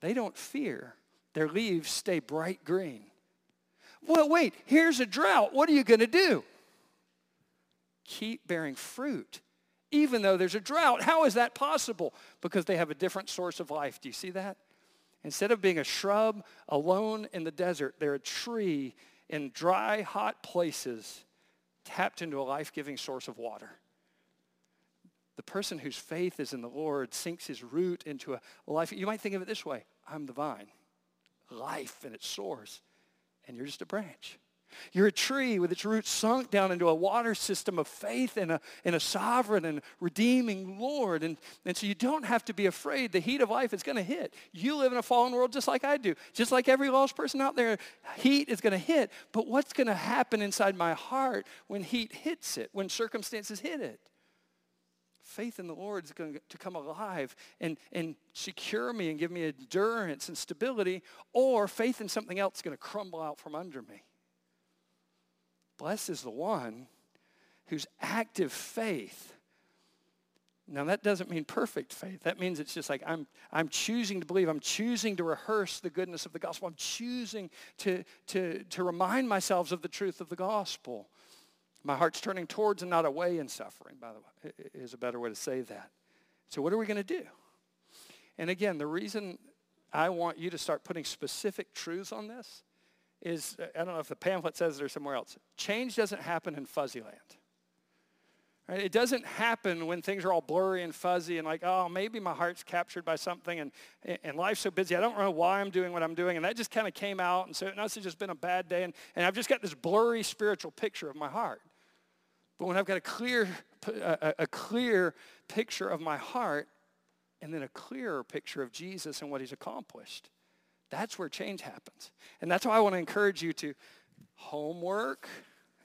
S1: They don't fear. Their leaves stay bright green. Well, wait, here's a drought. What are you going to do? Keep bearing fruit, even though there's a drought. How is that possible? Because they have a different source of life. Do you see that? Instead of being a shrub alone in the desert, they're a tree in dry, hot places tapped into a life-giving source of water. The person whose faith is in the Lord sinks his root into a life. You might think of it this way. I'm the vine, life and its source, and you're just a branch. You're a tree with its roots sunk down into a water system of faith in a, in a sovereign and redeeming Lord. And, and so you don't have to be afraid. The heat of life is going to hit. You live in a fallen world just like I do. Just like every lost person out there, heat is going to hit. But what's going to happen inside my heart when heat hits it, when circumstances hit it? faith in the Lord is going to come alive and, and secure me and give me endurance and stability, or faith in something else is going to crumble out from under me. Blessed is the one whose active faith. Now that doesn't mean perfect faith. That means it's just like I'm, I'm choosing to believe. I'm choosing to rehearse the goodness of the gospel. I'm choosing to, to, to remind myself of the truth of the gospel. My heart's turning towards and not away in suffering, by the way, is a better way to say that. So what are we going to do? And again, the reason I want you to start putting specific truths on this is, I don't know if the pamphlet says it or somewhere else, change doesn't happen in fuzzy land. Right? It doesn't happen when things are all blurry and fuzzy and like, oh, maybe my heart's captured by something and, and life's so busy. I don't know why I'm doing what I'm doing. And that just kind of came out. And so it must have just been a bad day. And, and I've just got this blurry spiritual picture of my heart. But when I've got a clear, a, a clear picture of my heart and then a clearer picture of Jesus and what he's accomplished, that's where change happens. And that's why I want to encourage you to homework,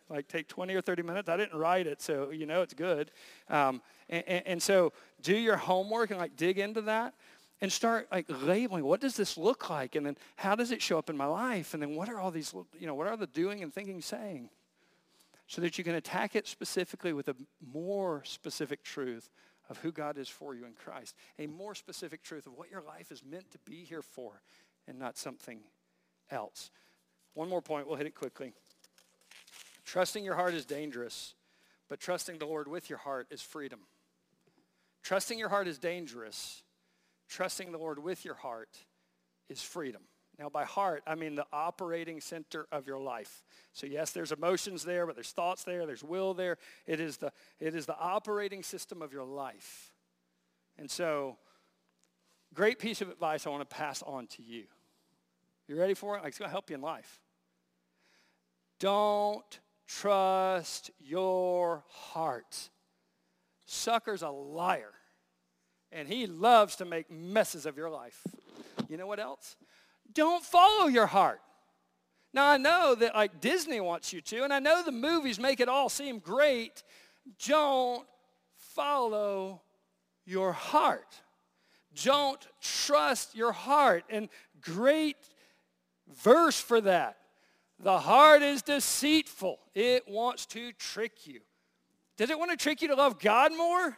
S1: like take 20 or 30 minutes. I didn't write it, so you know it's good. Um, and, and, and so do your homework and like dig into that and start like labeling what does this look like and then how does it show up in my life and then what are all these you know what are the doing and thinking saying so that you can attack it specifically with a more specific truth of who God is for you in Christ, a more specific truth of what your life is meant to be here for and not something else. One more point, we'll hit it quickly. Trusting your heart is dangerous, but trusting the Lord with your heart is freedom. Trusting your heart is dangerous. Trusting the Lord with your heart is freedom. Now, by heart, I mean the operating center of your life. So yes, there's emotions there, but there's thoughts there, there's will there. It is the, it is the operating system of your life. And so, great piece of advice I want to pass on to you. You ready for it? Like, it's going to help you in life. Don't trust your heart. Sucker's a liar, and he loves to make messes of your life. You know what else? Don't follow your heart. Now, I know that like Disney wants you to, and I know the movies make it all seem great. Don't follow your heart. Don't trust your heart. And great verse for that. The heart is deceitful. It wants to trick you. Does it want to trick you to love God more?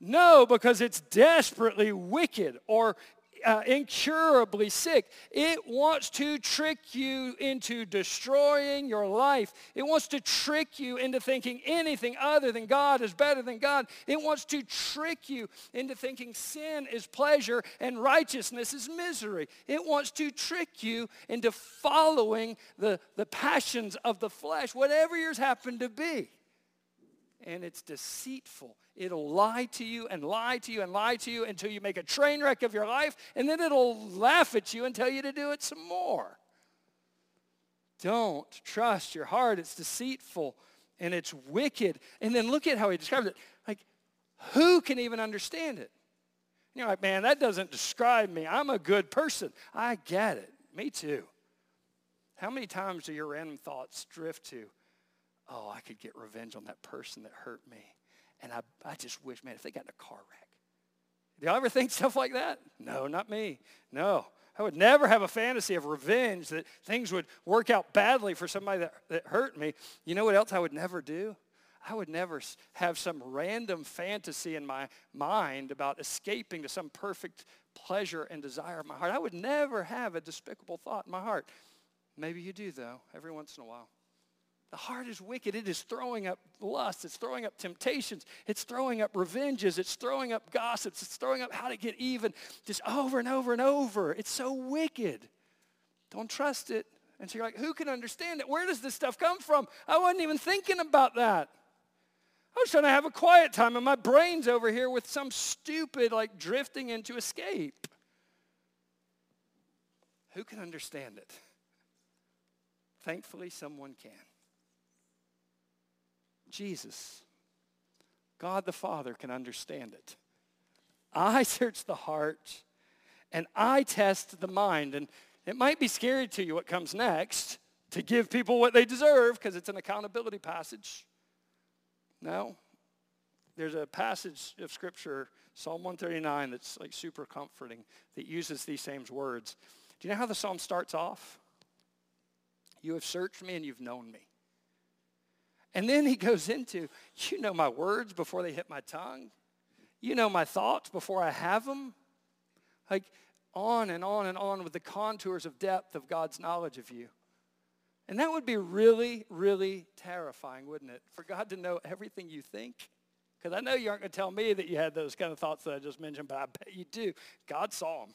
S1: No, because it's desperately wicked or uh, incurably sick. It wants to trick you into destroying your life. It wants to trick you into thinking anything other than God is better than God. It wants to trick you into thinking sin is pleasure and righteousness is misery. It wants to trick you into following the, the passions of the flesh, whatever yours happen to be and it's deceitful. It'll lie to you and lie to you and lie to you until you make a train wreck of your life, and then it'll laugh at you and tell you to do it some more. Don't trust your heart. It's deceitful and it's wicked. And then look at how he describes it. Like, who can even understand it? You're like, man, that doesn't describe me. I'm a good person. I get it. Me too. How many times do your random thoughts drift to, oh, I could get revenge on that person that hurt me. And I, I just wish, man, if they got in a car wreck. Do y'all ever think *laughs* stuff like that? No, not me. No. I would never have a fantasy of revenge that things would work out badly for somebody that, that hurt me. You know what else I would never do? I would never have some random fantasy in my mind about escaping to some perfect pleasure and desire of my heart. I would never have a despicable thought in my heart. Maybe you do, though, every once in a while. The heart is wicked. It is throwing up lust. It's throwing up temptations. It's throwing up revenges. It's throwing up gossips. It's throwing up how to get even just over and over and over. It's so wicked. Don't trust it. And so you're like, who can understand it? Where does this stuff come from? I wasn't even thinking about that. I was trying to have a quiet time, and my brain's over here with some stupid, like drifting into escape. Who can understand it? Thankfully, someone can. Jesus. God the Father can understand it. I *laughs* search the heart and I test the mind. And it might be scary to you what comes next to give people what they deserve because it's an accountability passage. No. There's a passage of scripture, Psalm 139, that's like super comforting that uses these same words. Do you know how the psalm starts off? You have searched me and you've known me. And then he goes into, you know my words before they hit my tongue. You know my thoughts before I have them. Like on and on and on with the contours of depth of God's knowledge of you. And that would be really, really terrifying, wouldn't it? For God to know everything you think. Because I know you aren't going to tell me that you had those kind of thoughts that I just mentioned, but I bet you do. God saw them.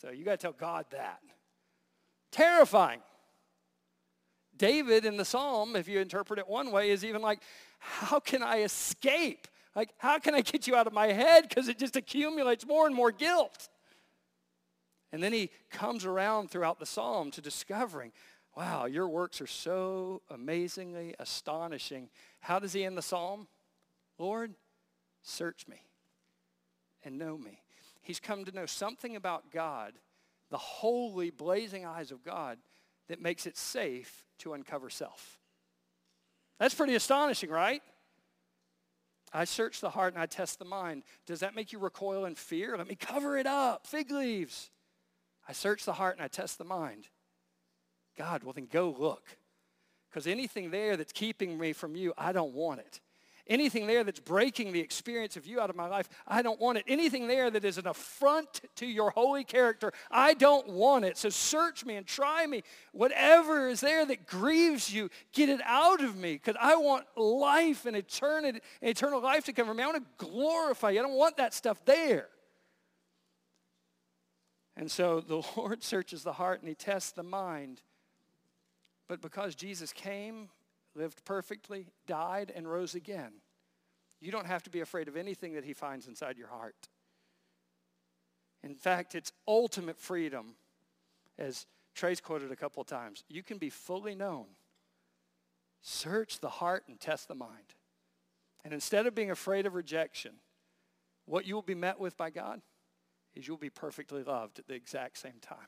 S1: So you got to tell God that. Terrifying. David in the psalm, if you interpret it one way, is even like, how can I escape? Like, how can I get you out of my head? Because it just accumulates more and more guilt. And then he comes around throughout the psalm to discovering, wow, your works are so amazingly astonishing. How does he end the psalm? Lord, search me and know me. He's come to know something about God, the holy, blazing eyes of God, that makes it safe to uncover self. That's pretty astonishing, right? I search the heart and I test the mind. Does that make you recoil in fear? Let me cover it up. Fig leaves. I search the heart and I test the mind. God, well then go look. Because anything there that's keeping me from you, I don't want it. Anything there that's breaking the experience of you out of my life, I don't want it. Anything there that is an affront to your holy character, I don't want it. So search me and try me. Whatever is there that grieves you, get it out of me because I want life and eternity, eternal life to come from me. I want to glorify you. I don't want that stuff there. And so the *laughs* Lord searches the heart and he tests the mind. But because Jesus came lived perfectly, died, and rose again. You don't have to be afraid of anything that he finds inside your heart. In fact, it's ultimate freedom, as Trey's quoted a couple of times. You can be fully known. Search the heart and test the mind. And instead of being afraid of rejection, what you will be met with by God is you'll be perfectly loved at the exact same time.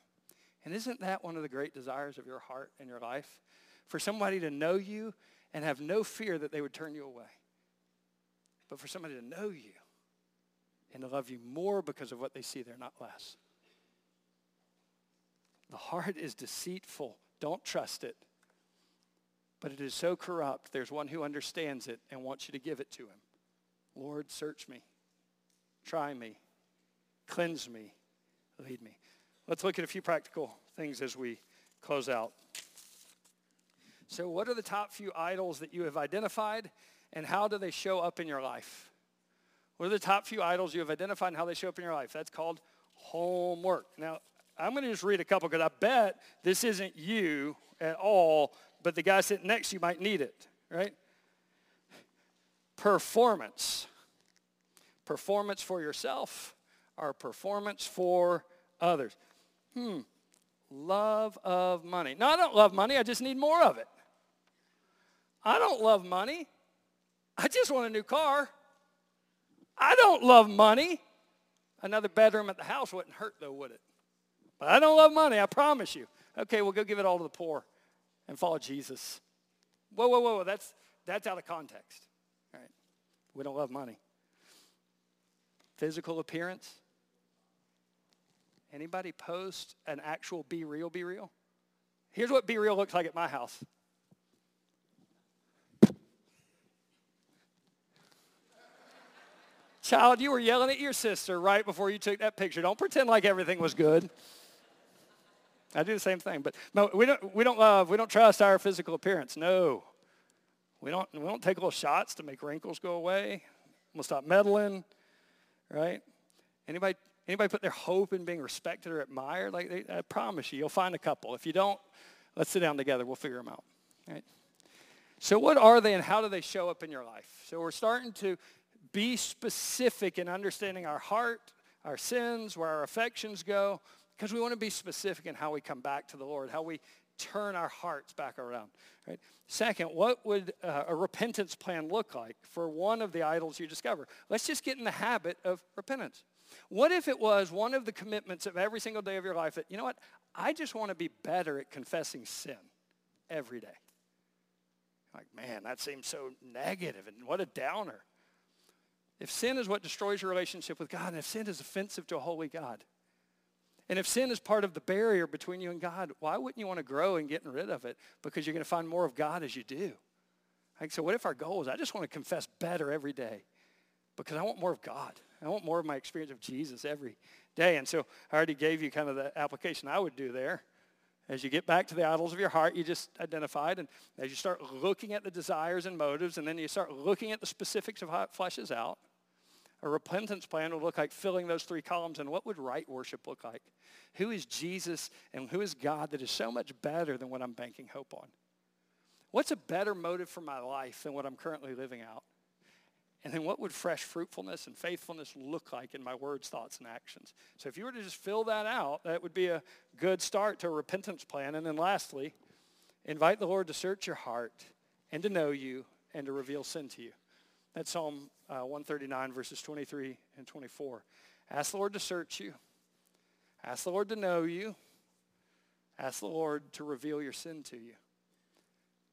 S1: And isn't that one of the great desires of your heart and your life? For somebody to know you and have no fear that they would turn you away. But for somebody to know you and to love you more because of what they see there, not less. The heart is deceitful. Don't trust it. But it is so corrupt. There's one who understands it and wants you to give it to him. Lord, search me. Try me. Cleanse me. Lead me. Let's look at a few practical things as we close out. So, what are the top few idols that you have identified, and how do they show up in your life? What are the top few idols you have identified and how they show up in your life? That's called homework. Now, I'm going to just read a couple because I bet this isn't you at all, but the guy sitting next to you might need it, right? Performance. Performance for yourself or performance for others. Hmm. Love of money. No, I don't love money. I just need more of it. I don't love money. I just want a new car. I don't love money. Another bedroom at the house wouldn't hurt, though, would it? But I don't love money, I promise you. Okay, we'll go give it all to the poor and follow Jesus. Whoa, whoa, whoa, that's, that's out of context. All right. We don't love money. Physical appearance. Anybody post an actual BeReal, be real? Here's what BeReal looks like at my house. Child, you were yelling at your sister right before you took that picture. Don't pretend like everything was good. I do the same thing, but no, we don't, we don't love, we don't trust our physical appearance. No. We don't, we don't take little shots to make wrinkles go away. We'll stop meddling, right? Anybody, anybody put their hope in being respected or admired? Like they, I promise you, you'll find a couple. If you don't, let's sit down together. We'll figure them out, right? So what are they and how do they show up in your life? So we're starting to be specific in understanding our heart, our sins, where our affections go, because we want to be specific in how we come back to the Lord, how we turn our hearts back around. Right? Second, what would uh, a repentance plan look like for one of the idols you discover? Let's just get in the habit of repentance. What if it was one of the commitments of every single day of your life that, you know what, I just want to be better at confessing sin every day? Like, man, that seems so negative and what a downer. If sin is what destroys your relationship with God, and if sin is offensive to a holy God, and if sin is part of the barrier between you and God, why wouldn't you want to grow in getting rid of it? Because you're going to find more of God as you do. Like, so what if our goal is I just want to confess better every day because I want more of God. I want more of my experience of Jesus every day. And so I already gave you kind of the application I would do there. As you get back to the idols of your heart, you just identified, and as you start looking at the desires and motives, and then you start looking at the specifics of how it fleshes out, a repentance plan would look like filling those three columns. And what would right worship look like? Who is Jesus and who is God that is so much better than what I'm banking hope on? What's a better motive for my life than what I'm currently living out? And then what would fresh fruitfulness and faithfulness look like in my words, thoughts, and actions? So if you were to just fill that out, that would be a good start to a repentance plan. And then lastly, invite the Lord to search your heart and to know you and to reveal sin to you. That's Psalm uh, 139, verses 23 and 24. Ask the Lord to search you. Ask the Lord to know you. Ask the Lord to reveal your sin to you.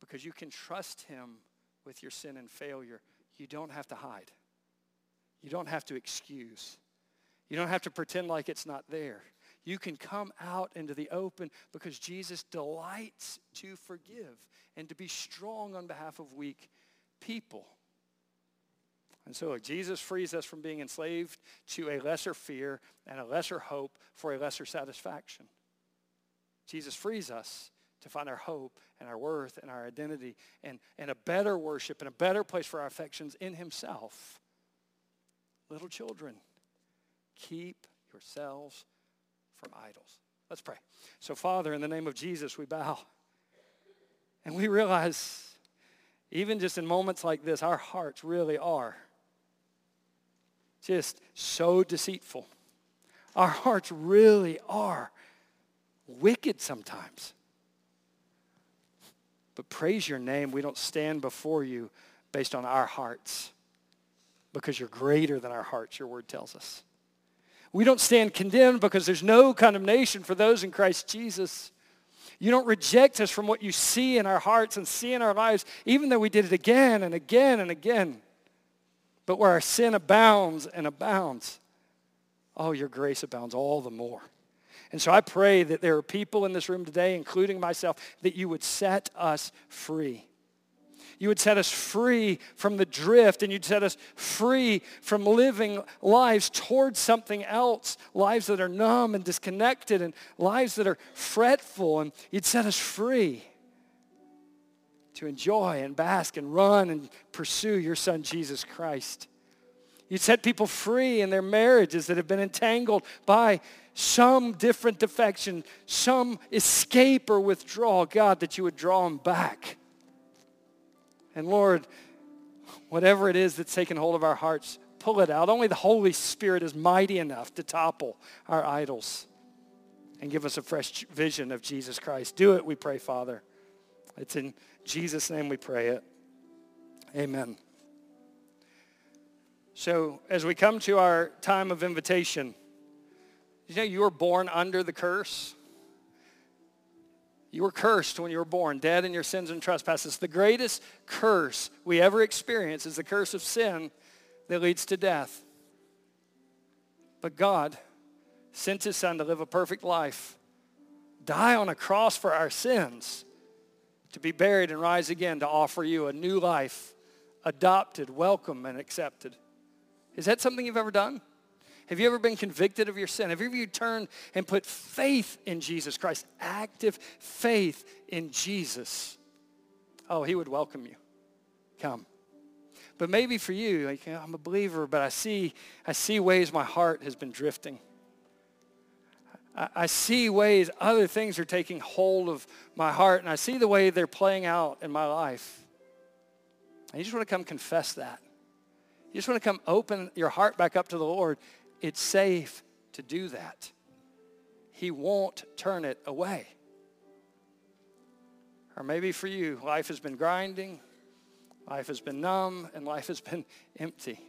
S1: Because you can trust him with your sin and failure you don't have to hide. You don't have to excuse. You don't have to pretend like it's not there. You can come out into the open because Jesus delights to forgive and to be strong on behalf of weak people. And so Jesus frees us from being enslaved to a lesser fear and a lesser hope for a lesser satisfaction. Jesus frees us to find our hope and our worth and our identity and, and a better worship and a better place for our affections in himself. Little children, keep yourselves from idols. Let's pray. So, Father, in the name of Jesus, we bow. And we realize, even just in moments like this, our hearts really are just so deceitful. Our hearts really are wicked sometimes. But praise your name, we don't stand before you based on our hearts because you're greater than our hearts, your word tells us. We don't stand condemned because there's no condemnation for those in Christ Jesus. You don't reject us from what you see in our hearts and see in our lives, even though we did it again and again and again. But where our sin abounds and abounds, oh, your grace abounds all the more. And so I pray that there are people in this room today, including myself, that you would set us free. You would set us free from the drift and you'd set us free from living lives towards something else, lives that are numb and disconnected and lives that are fretful. And you'd set us free to enjoy and bask and run and pursue your son, Jesus Christ. You'd set people free in their marriages that have been entangled by some different defection, some escape or withdrawal, God, that you would draw them back. And Lord, whatever it is that's taken hold of our hearts, pull it out. Only the Holy Spirit is mighty enough to topple our idols and give us a fresh vision of Jesus Christ. Do it, we pray, Father. It's in Jesus' name we pray it. Amen. So as we come to our time of invitation, you know you were born under the curse? You were cursed when you were born, dead in your sins and trespasses. The greatest curse we ever experience is the curse of sin that leads to death. But God sent his son to live a perfect life, die on a cross for our sins, to be buried and rise again to offer you a new life, adopted, welcome, and accepted. Is that something you've ever done? Have you ever been convicted of your sin? Have you ever turned and put faith in Jesus Christ, active faith in Jesus? Oh, he would welcome you. Come. But maybe for you, like, I'm a believer, but I see, I see ways my heart has been drifting. I, I see ways other things are taking hold of my heart, and I see the way they're playing out in my life. And you just want to come confess that. You just want to come open your heart back up to the Lord it's safe to do that. He won't turn it away. Or maybe for you, life has been grinding, life has been numb, and life has been *laughs* empty.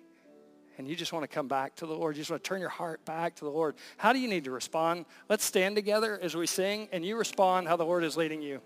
S1: And you just want to come back to the Lord. You just want to turn your heart back to the Lord. How do you need to respond? Let's stand together as we sing, and you respond how the Lord is leading you.